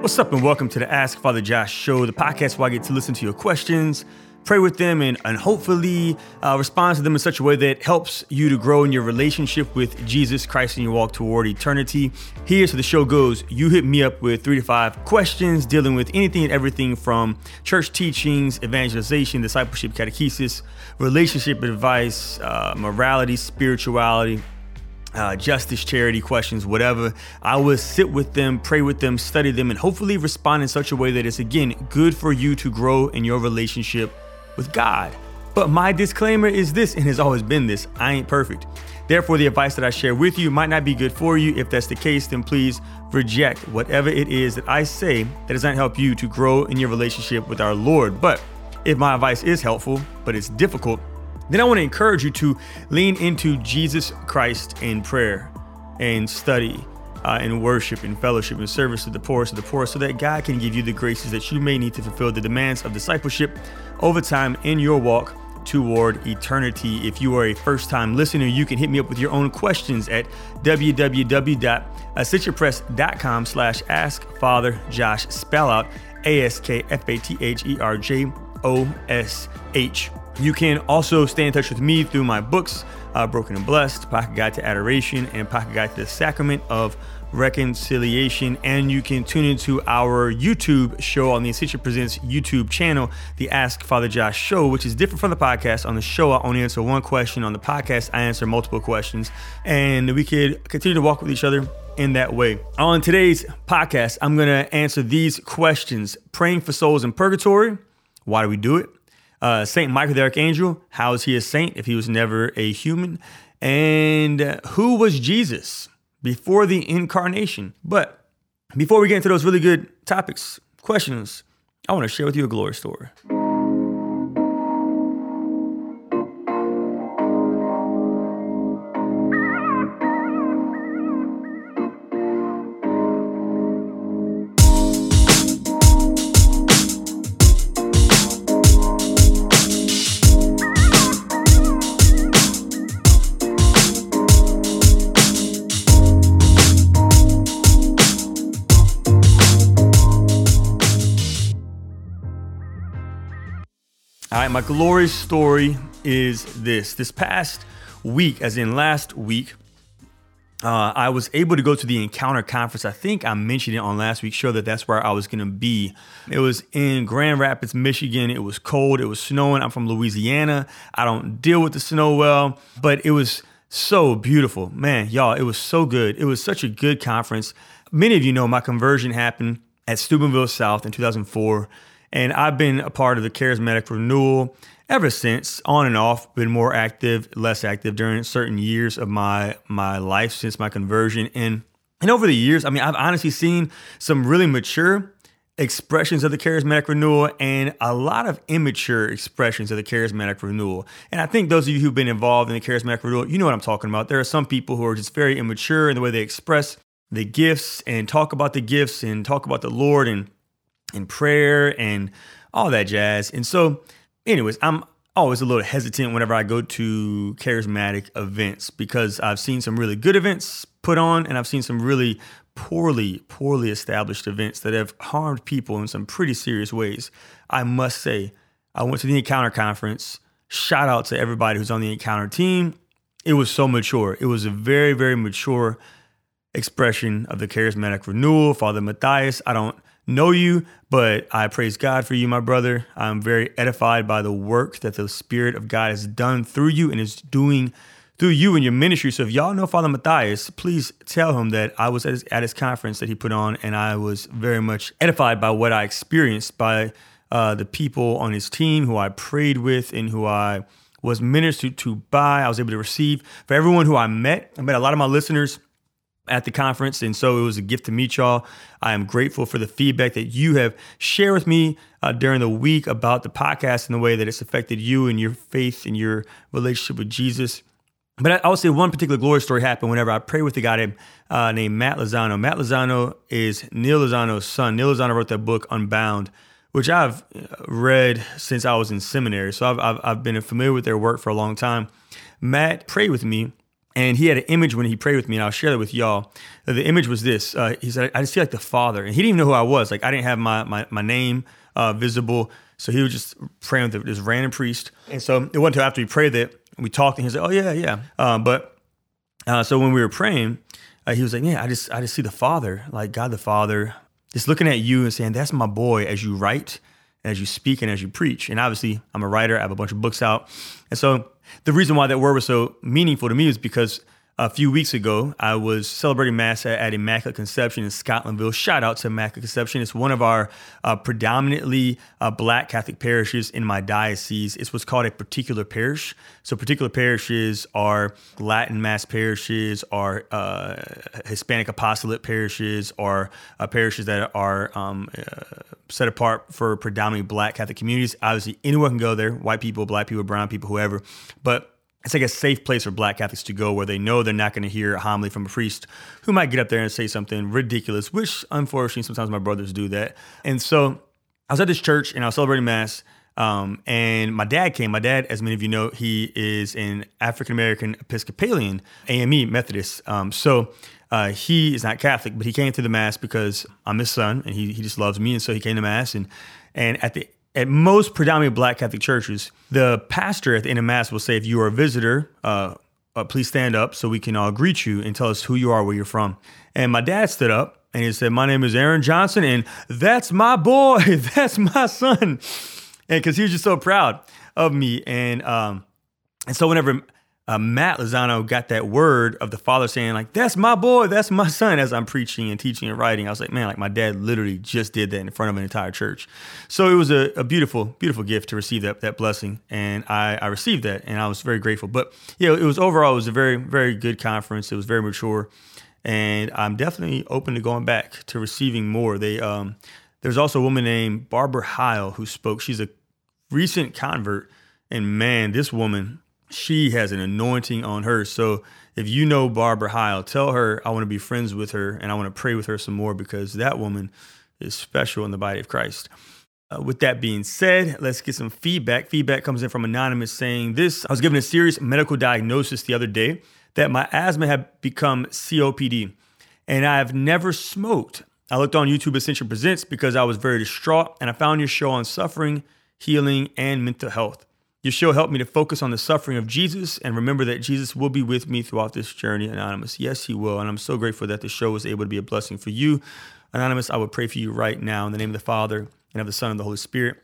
What's up, and welcome to the Ask Father Josh show, the podcast where I get to listen to your questions, pray with them, and, and hopefully uh, respond to them in such a way that helps you to grow in your relationship with Jesus Christ and your walk toward eternity. Here's how the show goes you hit me up with three to five questions dealing with anything and everything from church teachings, evangelization, discipleship, catechesis, relationship advice, uh, morality, spirituality uh, justice, charity questions, whatever. I will sit with them, pray with them, study them, and hopefully respond in such a way that it's, again, good for you to grow in your relationship with God. But my disclaimer is this, and has always been this I ain't perfect. Therefore, the advice that I share with you might not be good for you. If that's the case, then please reject whatever it is that I say that does not help you to grow in your relationship with our Lord. But if my advice is helpful, but it's difficult, then I want to encourage you to lean into Jesus Christ in prayer and study uh, and worship and fellowship and service to the poorest of the poor so that God can give you the graces that you may need to fulfill the demands of discipleship over time in your walk toward eternity. If you are a first time listener, you can hit me up with your own questions at www.askfatherjosh.com slash ask father josh spell out a-s-k-f-a-t-h-e-r-j-o-s-h you can also stay in touch with me through my books, uh, Broken and Blessed, Pocket Guide to Adoration, and Pocket Guide to the Sacrament of Reconciliation. And you can tune into our YouTube show on the Ascension Presents YouTube channel, the Ask Father Josh Show, which is different from the podcast. On the show, I only answer one question. On the podcast, I answer multiple questions. And we could continue to walk with each other in that way. On today's podcast, I'm going to answer these questions Praying for souls in purgatory. Why do we do it? Uh, saint Michael the Archangel, how is he a saint if he was never a human? And who was Jesus before the incarnation? But before we get into those really good topics, questions, I want to share with you a glory story. Right, my glory story is this. This past week, as in last week, uh, I was able to go to the Encounter Conference. I think I mentioned it on last week's show that that's where I was going to be. It was in Grand Rapids, Michigan. It was cold. It was snowing. I'm from Louisiana. I don't deal with the snow well, but it was so beautiful. Man, y'all, it was so good. It was such a good conference. Many of you know my conversion happened at Steubenville South in 2004. And I've been a part of the charismatic renewal ever since, on and off, been more active, less active during certain years of my my life since my conversion. And and over the years, I mean, I've honestly seen some really mature expressions of the charismatic renewal and a lot of immature expressions of the charismatic renewal. And I think those of you who've been involved in the charismatic renewal, you know what I'm talking about. There are some people who are just very immature in the way they express the gifts and talk about the gifts and talk about the Lord and and prayer and all that jazz. And so, anyways, I'm always a little hesitant whenever I go to charismatic events because I've seen some really good events put on and I've seen some really poorly, poorly established events that have harmed people in some pretty serious ways. I must say, I went to the Encounter Conference. Shout out to everybody who's on the Encounter team. It was so mature. It was a very, very mature expression of the charismatic renewal. Father Matthias, I don't know you, but I praise God for you, my brother. I'm very edified by the work that the Spirit of God has done through you and is doing through you and your ministry. So if y'all know Father Matthias, please tell him that I was at his, at his conference that he put on, and I was very much edified by what I experienced by uh, the people on his team who I prayed with and who I was ministered to by. I was able to receive. For everyone who I met, I met a lot of my listeners at the conference. And so it was a gift to meet y'all. I am grateful for the feedback that you have shared with me uh, during the week about the podcast and the way that it's affected you and your faith and your relationship with Jesus. But I, will say one particular glory story happened whenever I prayed with a guy named, uh, named Matt Lozano. Matt Lozano is Neil Lozano's son. Neil Lozano wrote that book, Unbound, which I've uh, read since I was in seminary. So I've, I've, I've been familiar with their work for a long time. Matt prayed with me And he had an image when he prayed with me, and I'll share that with y'all. The image was this. Uh, he said, I just feel like the Father. And he didn't even know who I was. Like, I didn't have my, my, my name uh, visible. So he was just praying with this random priest. And so it wasn't until after we prayed that we talked, and he said, Oh, yeah, yeah. Um, but uh, so when we were praying, uh, he was like, Yeah, I just, I just see the Father, like God the Father, just looking at you and saying, That's my boy as you write, and as you speak, and as you preach. And obviously, I'm a writer, I have a bunch of books out. And so the reason why that word was so meaningful to me is because a few weeks ago, I was celebrating Mass at, Immaculate Conception in Scotlandville. Shout out to Immaculate Conception. It's one of our uh, predominantly uh, black Catholic parishes in my diocese. It's what's called a particular parish. So, particular parishes are Latin Mass parishes, are uh, Hispanic apostolate parishes, are uh, parishes that are um, uh, set apart for predominantly black Catholic communities. Obviously, anyone can go there white people, black people, brown people, whoever. But it's like a safe place for black Catholics to go where they know they're not going to hear a homily from a priest who might get up there and say something ridiculous, which unfortunately sometimes my brothers do that. And so I was at this church and I was celebrating Mass. Um, and my dad came. My dad, as many of you know, he is an African American Episcopalian, AME Methodist. Um, so uh, he is not Catholic, but he came to the Mass because I'm his son and he, he just loves me. And so he came to Mass. And, and at the at most predominantly black Catholic churches, the pastor at the end of Mass will say, if you are a visitor, uh, uh, please stand up so we can all greet you and tell us who you are, where you're from. And my dad stood up and he said, My name is Aaron Johnson, and that's my boy. that's my son. And because he was just so proud of me. And um, and so whenever uh, Matt Lozano got that word of the father saying like, "That's my boy, that's my son." As I'm preaching and teaching and writing, I was like, "Man, like my dad literally just did that in front of an entire church." So it was a, a beautiful, beautiful gift to receive that that blessing, and I, I received that, and I was very grateful. But yeah, it was overall it was a very, very good conference. It was very mature, and I'm definitely open to going back to receiving more. They um, there's also a woman named Barbara Heil who spoke. She's a recent convert, and man, this woman she has an anointing on her. So if you know Barbara Heil, tell her I want to be friends with her and I want to pray with her some more because that woman is special in the body of Christ. Uh, with that being said, let's get some feedback. Feedback comes in from Anonymous saying this I was given a serious medical diagnosis the other day that my asthma had become COPD and I have never smoked. I looked on YouTube Ascension Presents because I was very distraught and I found your show on suffering, healing, and mental health. Show helped me to focus on the suffering of Jesus and remember that Jesus will be with me throughout this journey, Anonymous. Yes, he will. And I'm so grateful that the show was able to be a blessing for you. Anonymous, I would pray for you right now in the name of the Father and of the Son and the Holy Spirit.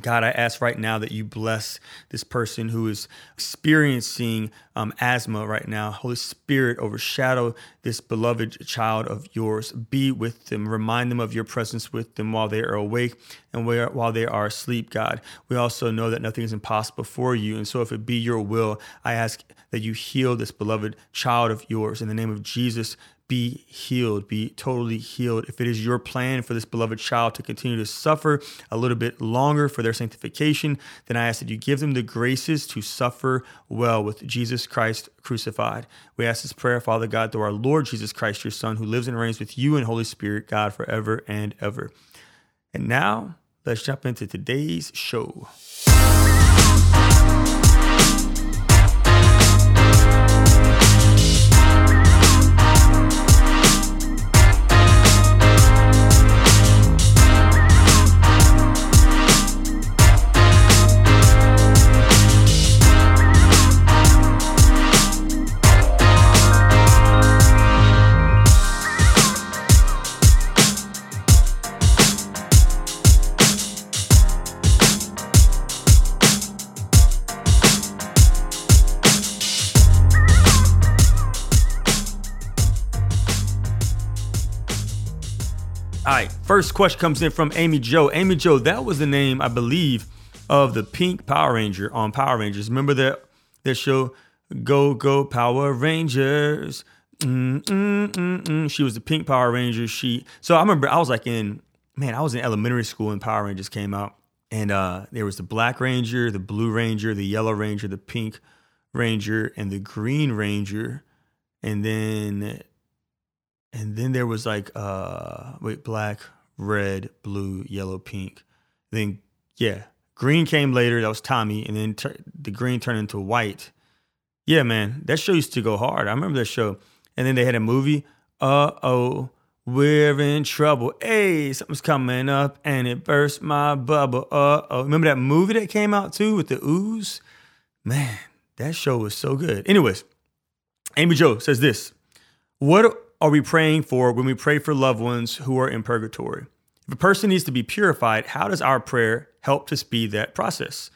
God, I ask right now that you bless this person who is experiencing um, asthma right now. Holy Spirit, overshadow this beloved child of yours. Be with them. Remind them of your presence with them while they are awake and while they are asleep, God. We also know that nothing is impossible for you. And so, if it be your will, I ask that you heal this beloved child of yours. In the name of Jesus, be healed, be totally healed. If it is your plan for this beloved child to continue to suffer a little bit longer for their sanctification, then I ask that you give them the graces to suffer well with Jesus Christ crucified. We ask this prayer, Father God, through our Lord Jesus Christ, your Son, who lives and reigns with you and Holy Spirit, God, forever and ever. And now, let's jump into today's show. First question comes in from Amy Joe. Amy Joe, that was the name, I believe, of the pink Power Ranger on Power Rangers. Remember that that show, Go Go Power Rangers. Mm, mm, mm, she was the pink Power Ranger. She so I remember I was like in man, I was in elementary school when Power Rangers came out, and uh, there was the Black Ranger, the Blue Ranger, the Yellow Ranger, the Pink Ranger, and the Green Ranger, and then and then there was like uh wait black red blue yellow pink then yeah green came later that was tommy and then the green turned into white Yeah, man, that show used to go hard. I remember that show. And then they had a movie. Uh oh, we're in trouble. Hey, something's coming up and it burst my bubble. Uh oh. Remember that movie that came out too with the ooze? Man, that show was so good. Anyways, Amy Joe says this What are we praying for when we pray for loved ones who are in purgatory? If a person needs to be purified, how does our prayer help to speed that process?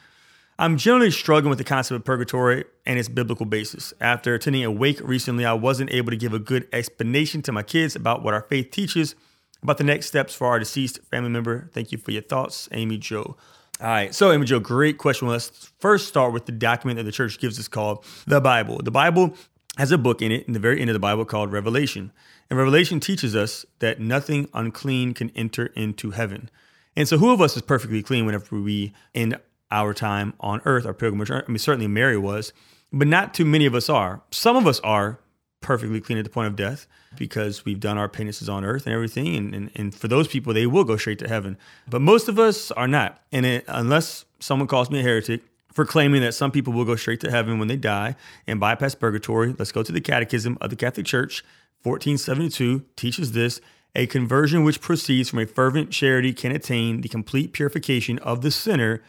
I'm generally struggling with the concept of purgatory and its biblical basis. After attending a wake recently, I wasn't able to give a good explanation to my kids about what our faith teaches about the next steps for our deceased family member. Thank you for your thoughts, Amy Joe. All right, so Amy Joe, great question. Let's first start with the document that the church gives us called the Bible. The Bible has a book in it, in the very end of the Bible, called Revelation. And Revelation teaches us that nothing unclean can enter into heaven. And so, who of us is perfectly clean whenever we end our time on earth, our pilgrimage. I mean, certainly Mary was, but not too many of us are. Some of us are perfectly clean at the point of death because we've done our penances on earth and everything. And, and, and for those people, they will go straight to heaven. But most of us are not. And it, unless someone calls me a heretic, for claiming that some people will go straight to heaven when they die and bypass purgatory. Let's go to the Catechism of the Catholic Church. 1472 teaches this a conversion which proceeds from a fervent charity can attain the complete purification of the sinner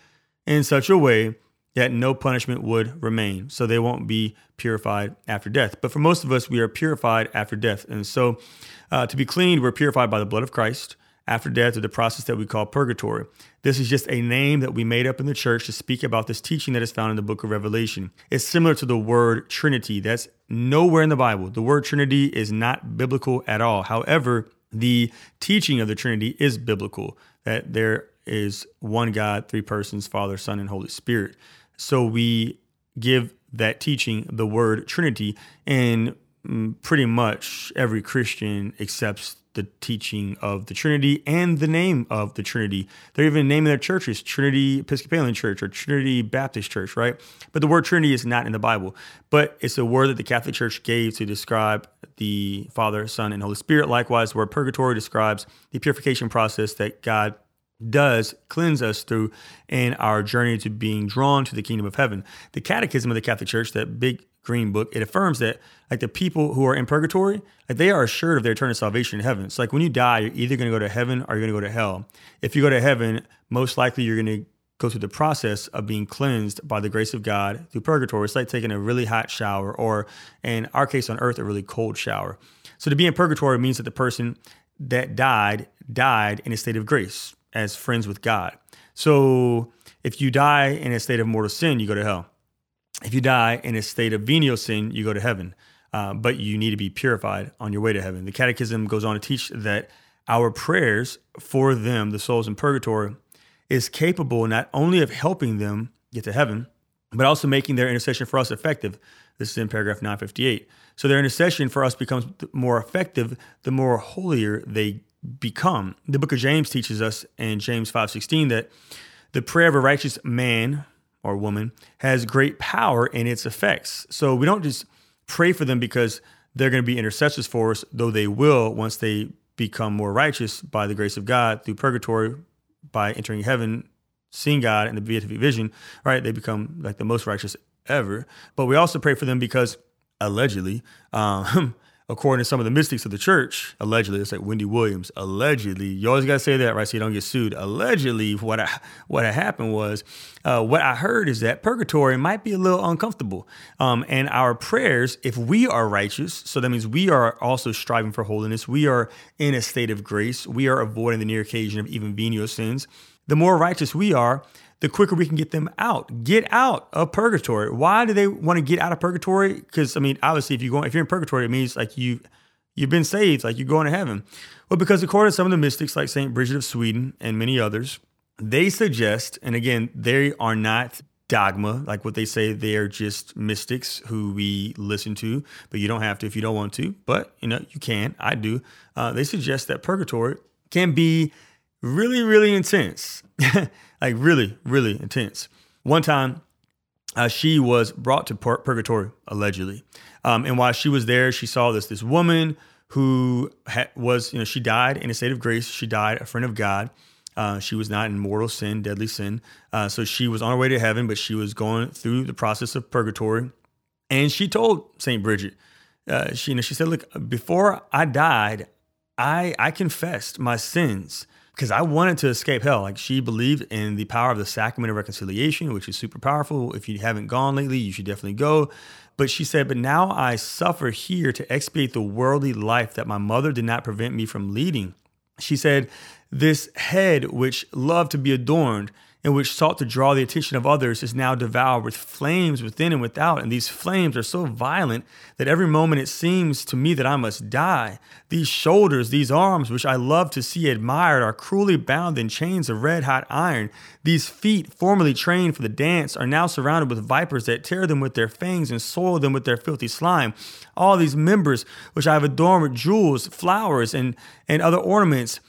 in such a way that no punishment would remain. So they won't be purified after death. But for most of us, we are purified after death. And so uh, to be cleaned, we're purified by the blood of Christ after death through the process that we call purgatory. This is just a name that we made up in the church to speak about this teaching that is found in the book of Revelation. It's similar to the word Trinity. That's nowhere in the Bible. The word Trinity is not biblical at all. However, the teaching of the Trinity is biblical, that there is one God, three persons, Father, Son, and Holy Spirit. So we give that teaching the word Trinity, and pretty much every Christian accepts the teaching of the Trinity and the name of the Trinity. They're even naming their churches Trinity Episcopalian Church or Trinity Baptist Church, right? But the word Trinity is not in the Bible, but it's a word that the Catholic Church gave to describe the Father, Son, and Holy Spirit. Likewise, the word purgatory describes the purification process that God does cleanse us through in our journey to being drawn to the kingdom of heaven. The Catechism of the Catholic Church, that big green book, it affirms that like the people who are in purgatory, like they are assured of their eternal salvation in heaven. It's like when you die, you're either going to go to heaven or you're going to go to hell. If you go to heaven, most likely you're going to go through the process of being cleansed by the grace of God through purgatory. It's like taking a really hot shower, or in our case on earth, a really cold shower. So to be in purgatory means that the person that died died in a state of grace as friends with God. So if you die in a state of mortal sin, you go to hell. If you die in a state of venial sin, you go to heaven. Uh, but you need to be purified on your way to heaven. The Catechism goes on to teach that our prayers for them, the souls in purgatory, is capable not only of helping them get to heaven, but also making their intercession for us effective. This is in paragraph 958. So their intercession for us becomes more effective the more holier they become. The book of James teaches us in James 5:16 that the prayer of a righteous man or woman has great power in its effects. So we don't just pray for them because they're going to be intercessors for us, though they will once they become more righteous by the grace of God through purgatory by entering heaven, seeing God in the beatific vision, right? They become like the most righteous ever. But we also pray for them because allegedly, um, according to some of the mystics of the church, allegedly, it's like Wendy Williams, allegedly, you always got to say that, right? So you don't get sued. Allegedly, what I, what happened was, uh, what I heard is that purgatory might be a little uncomfortable. Um, and our prayers, if we are righteous, so that means we are also striving for holiness, we are in a state of grace, we are avoiding the near occasion of even venial sins. The more righteous we are, the quicker we can get them out. Get out of purgatory. Why do they want to get out of purgatory? Because I mean, obviously, if you go if you're in purgatory, it means like you you've been saved, like you're going to heaven. Well, because according to some of the mystics, like Saint Bridget of Sweden and many others, they suggest, and again, they are not dogma, like what they say, they are just mystics who we listen to, but you don't have to if you don't want to. But you know, you can. I do. Uh, they suggest that purgatory can be really, really intense. like really, really intense. One time, uh, she was brought to pur- purgatory allegedly, um, and while she was there, she saw this this woman who ha- was you know she died in a state of grace. She died a friend of God. Uh, she was not in mortal sin, deadly sin. Uh, so she was on her way to heaven, but she was going through the process of purgatory. And she told St. Bridget, uh, she, you know, she said, look, before I died, I, I confessed my sins because I wanted to escape hell. Like she believed in the power of the sacrament of reconciliation, which is super powerful. If you haven't gone lately, you should definitely go. But she said, But now I suffer here to expiate the worldly life that my mother did not prevent me from leading. She said, This head which loved to be adorned and which sought to draw the attention of others is now devoured with flames within and without. And these flames are so violent that every moment it seems to me that I must die. These shoulders, these arms, which I love to see admired, are cruelly bound in chains of red hot iron. These feet, formerly trained for the dance, are now surrounded with vipers that tear them with their fangs and soil them with their filthy slime. All these members, which I have adorned with jewels, flowers, and, and other ornaments,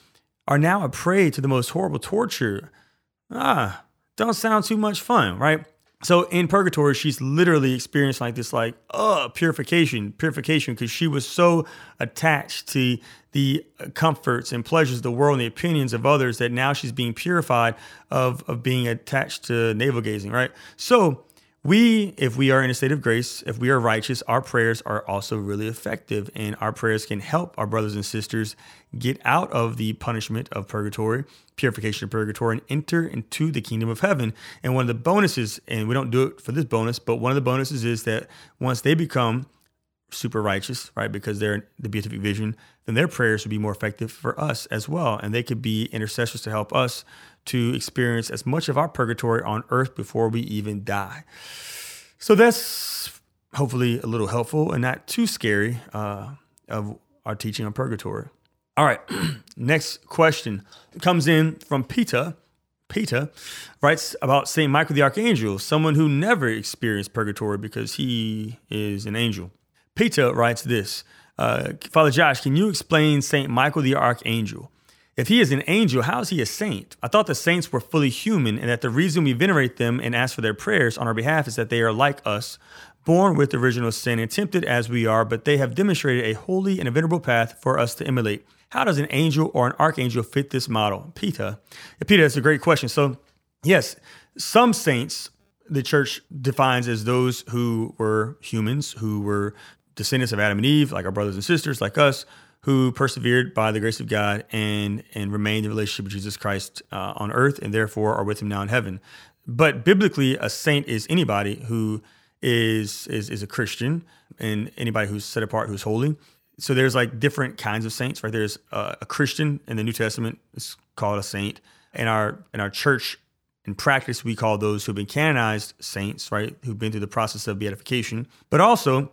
are now a prey to the most horrible torture ah, don't sound too much fun, right? So in purgatory, she's literally experienced like this, like, uh, purification, purification, because she was so attached to the comforts and pleasures of the world and the opinions of others that now she's being purified of, of being attached to navel gazing, right? So we, if we are in a state of grace, if we are righteous, our prayers are also really effective, and our prayers can help our brothers and sisters get out of the punishment of purgatory, purification of purgatory, and enter into the kingdom of heaven. And one of the bonuses, and we don't do it for this bonus, but one of the bonuses is that once they become super righteous, right, because they're in the beatific vision, then their prayers would be more effective for us as well, and they could be intercessors to help us to experience as much of our purgatory on earth before we even die. So that's hopefully a little helpful and not too scary uh, of our teaching on purgatory. All right, next question comes in from Peter. Peter writes about St. Michael the Archangel, someone who never experienced purgatory because he is an angel. Peter writes this uh, Father Josh, can you explain St. Michael the Archangel? If he is an angel, how is he a saint? I thought the saints were fully human and that the reason we venerate them and ask for their prayers on our behalf is that they are like us, born with original sin and tempted as we are, but they have demonstrated a holy and a venerable path for us to emulate. How does an angel or an archangel fit this model? Peter. Peter, that's a great question. So, yes, some saints the church defines as those who were humans, who were descendants of Adam and Eve, like our brothers and sisters, like us, who persevered by the grace of God and and remained in relationship with Jesus Christ uh, on earth, and therefore are with Him now in heaven. But biblically, a saint is anybody who is is is a Christian, and anybody who's set apart, who's holy. So there's like different kinds of saints, right? There's uh, a Christian in the New Testament is called a saint. In our in our church in practice, we call those who've been canonized saints, right? Who've been through the process of beatification. But also,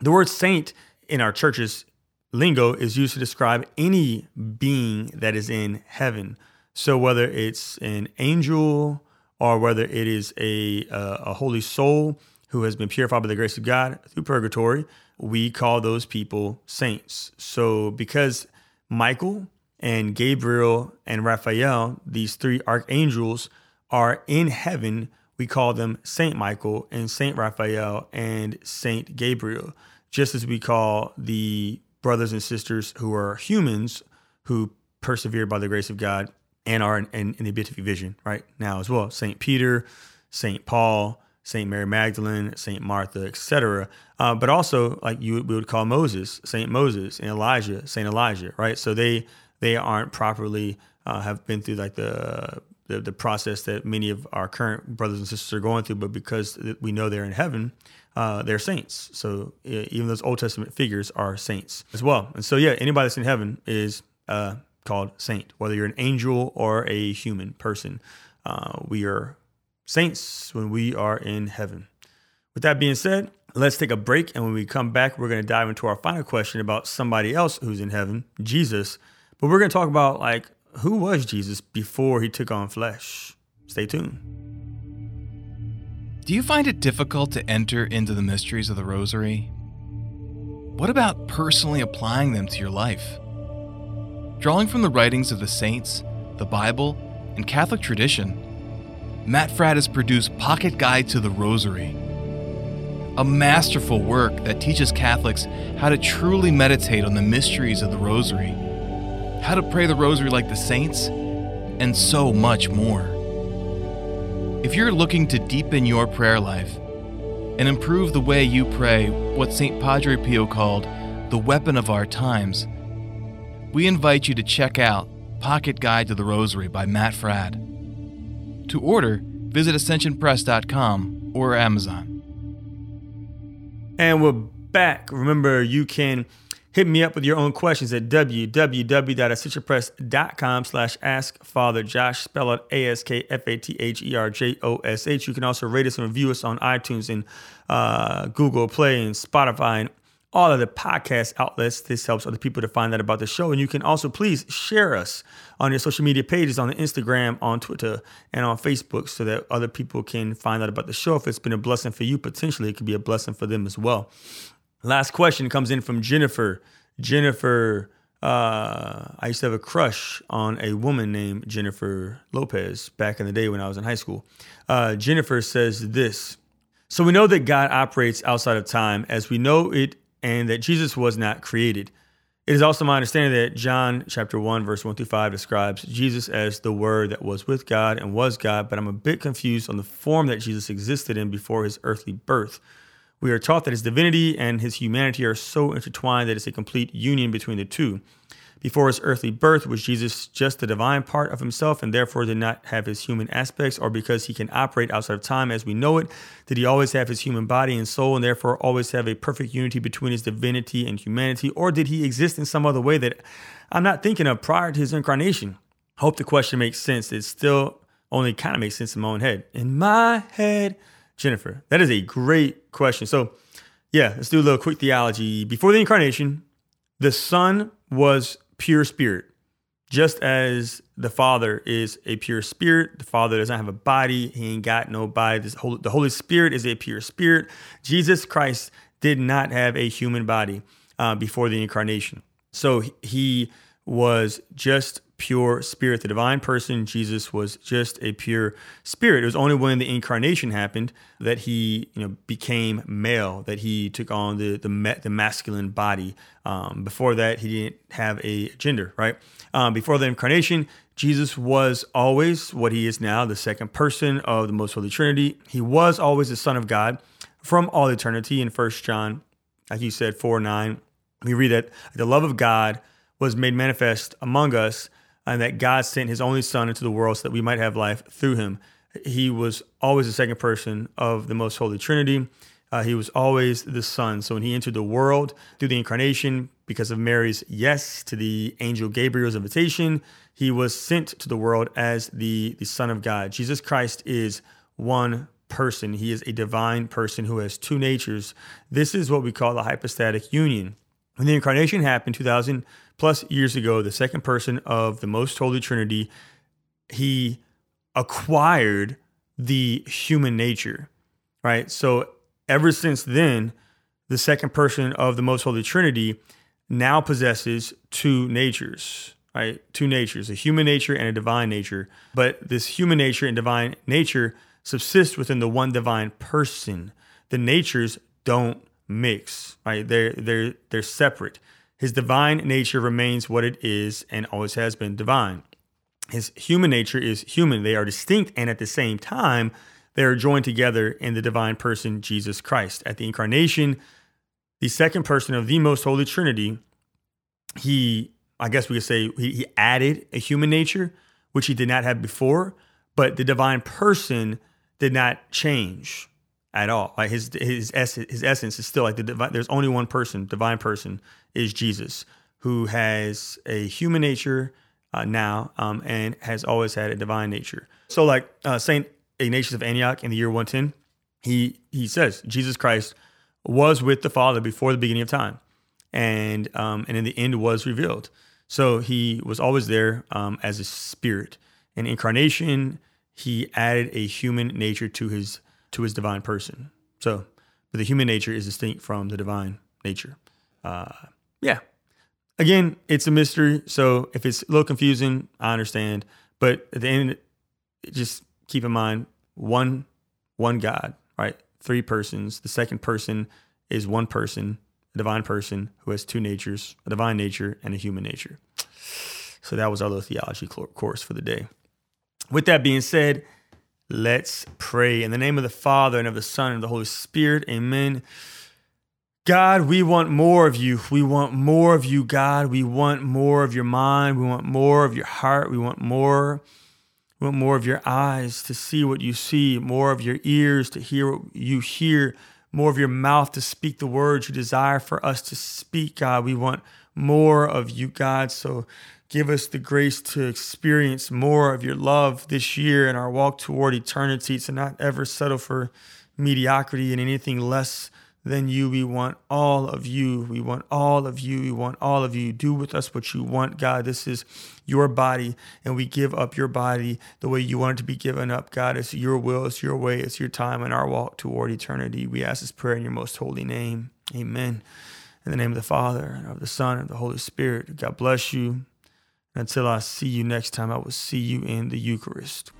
the word saint in our churches lingo is used to describe any being that is in heaven. So whether it's an angel or whether it is a, uh, a holy soul who has been purified by the grace of God through purgatory, we call those people saints. So because Michael and Gabriel and Raphael, these three archangels, are in heaven, we call them Saint Michael and Saint Raphael and Saint Gabriel, just as we call the brothers and sisters who are humans who persevered by the grace of God and are in, in, in the beatific vision right now as well. Saint Peter, Saint Paul, Saint Mary Magdalene, Saint Martha, etc. Uh, but also, like you we would call Moses, Saint Moses, and Elijah, Saint Elijah, right? So they they aren't properly uh, have been through like the, the the process that many of our current brothers and sisters are going through, but because we know they're in heaven, uh, they're saints. So even those Old Testament figures are saints as well. And so, yeah, anybody that's in heaven is uh, called saint, whether you're an angel or a human person. Uh, we are saints when we are in heaven. With that being said, let's take a break. And when we come back, we're going to dive into our final question about somebody else who's in heaven, Jesus. But we're going to talk about like who was Jesus before he took on flesh. Stay tuned. Do you find it difficult to enter into the mysteries of the Rosary? What about personally applying them to your life? Drawing from the writings of the saints, the Bible, and Catholic tradition, Matt Fradd has produced Pocket Guide to the Rosary, a masterful work that teaches Catholics how to truly meditate on the mysteries of the Rosary, how to pray the Rosary like the saints, and so much more. If you're looking to deepen your prayer life, and improve the way you pray what St. Padre Pio called the weapon of our times, we invite you to check out Pocket Guide to the Rosary by Matt Fradd. To order, visit ascensionpress.com or Amazon. And we're back. Remember, you can hit me up with your own questions at www.ascensionpress.com slash ask Father Josh, spell out A-S-K-F-A-T-H-E-R-J-O-S-H. You can also rate us and review us on iTunes and uh, Google Play and Spotify and all of the podcast outlets. This helps other people to find out about the show. And you can also please share us on your social media pages on the Instagram, on Twitter, and on Facebook so that other people can find out about the show. If it's been a blessing for you, potentially it could be a blessing for them as well. Last question comes in from Jennifer. Jennifer, uh, I used to have a crush on a woman named Jennifer Lopez back in the day when I was in high school. Uh, Jennifer says this. So we know that God operates outside of time as we know it and that Jesus was not created. It is also my understanding that John chapter 1 verse 1 through 5 describes Jesus as the word that was with God and was God, but I'm a bit confused on the form that Jesus existed in before his earthly birth. We are taught that his divinity and his humanity are so intertwined that it's a complete union between the two. Before his earthly birth, was Jesus just the divine part of himself and therefore did not have his human aspects, or because he can operate outside of time as we know it, did he always have his human body and soul and therefore always have a perfect unity between his divinity and humanity, or did he exist in some other way that I'm not thinking of prior to his incarnation? Hope the question makes sense. It still only kind of makes sense in my own head. In my head, Jennifer, that is a great question. So, yeah, let's do a little quick theology. Before the incarnation, the Son was pure spirit. Just as the Father is a pure spirit, the Father doesn't have a body. He ain't got no body. Holy, the Holy Spirit is a pure spirit. Jesus Christ did not have a human body uh, before the incarnation. So he was just pure spirit, the divine person. Jesus was just a pure spirit. It was only when the incarnation happened that he, you know, became male, that he took on the the, the masculine body. Um, before that, he didn't have a gender, right? Um, before the incarnation, Jesus was always what he is now, the second person of the Most Holy Trinity. He was always the Son of God from all eternity. In First John, like you said, four nine, we read that the love of God was made manifest among us and that God sent his only son into the world so that we might have life through him. He was always the second person of the most holy Trinity. Uh, he was always the son. So when he entered the world through the incarnation, because of Mary's yes to the angel Gabriel's invitation, he was sent to the world as the, the Son of God. Jesus Christ is one person. He is a divine person who has two natures. This is what we call the hypostatic union. When the incarnation happened 2000 plus years ago, the second person of the most holy Trinity, he acquired the human nature, right? So ever since then, the second person of the most holy Trinity now possesses two natures, right? Two natures, a human nature and a divine nature. But this human nature and divine nature subsist within the one divine person. The natures don't mix, right? They're they're they're separate. His divine nature remains what it is and always has been divine. His human nature is human. They are distinct and at the same time, they are joined together in the divine person, Jesus Christ. At the incarnation, the second person of the most holy Trinity, he, I guess we could say, he, he added a human nature, which he did not have before, but the divine person did not change at all. Like his his essence, his essence is still like the divine. There's only one person, divine person, is Jesus, who has a human nature uh, now um, and has always had a divine nature. So, like uh, Saint Ignatius of Antioch in the year 110, he he says Jesus Christ was with the Father before the beginning of time, and um, and in the end was revealed. So he was always there um, as a spirit. In incarnation, he added a human nature to his to his divine person. So, but the human nature is distinct from the divine nature. Uh, yeah. Again, it's a mystery. So if it's a little confusing, I understand. But at the end, just keep in mind one one God, right? Three persons. The second person is one person, a divine person who has two natures, a divine nature and a human nature. So that was our little theology course for the day. With that being said, Let's pray. In the name of the Father, and of the Son, and of the Holy Spirit, amen. God, we want more of you. We want more of you, God. We want more of your mind. We want more of your heart. We want more. We want more of your eyes to see what you see, more of your ears to hear what you hear, more of your mouth to speak the words you desire for us to speak, God. We want more of you, God. So give us the grace to experience more of your love this year in our walk toward eternity, to not ever settle for mediocrity and anything less than you. We want all of you. We want all of you. We want all of you. Do with us what you want, God. This is your body, and we give up your body the way you want it to be given up, God. It's your will, it's your way, it's your time in our walk toward eternity. We ask this prayer in your most holy name. Amen. In the name of the Father, and of the Son, and of the Holy Spirit. God bless you. Until I see you next time, I will see you in the Eucharist.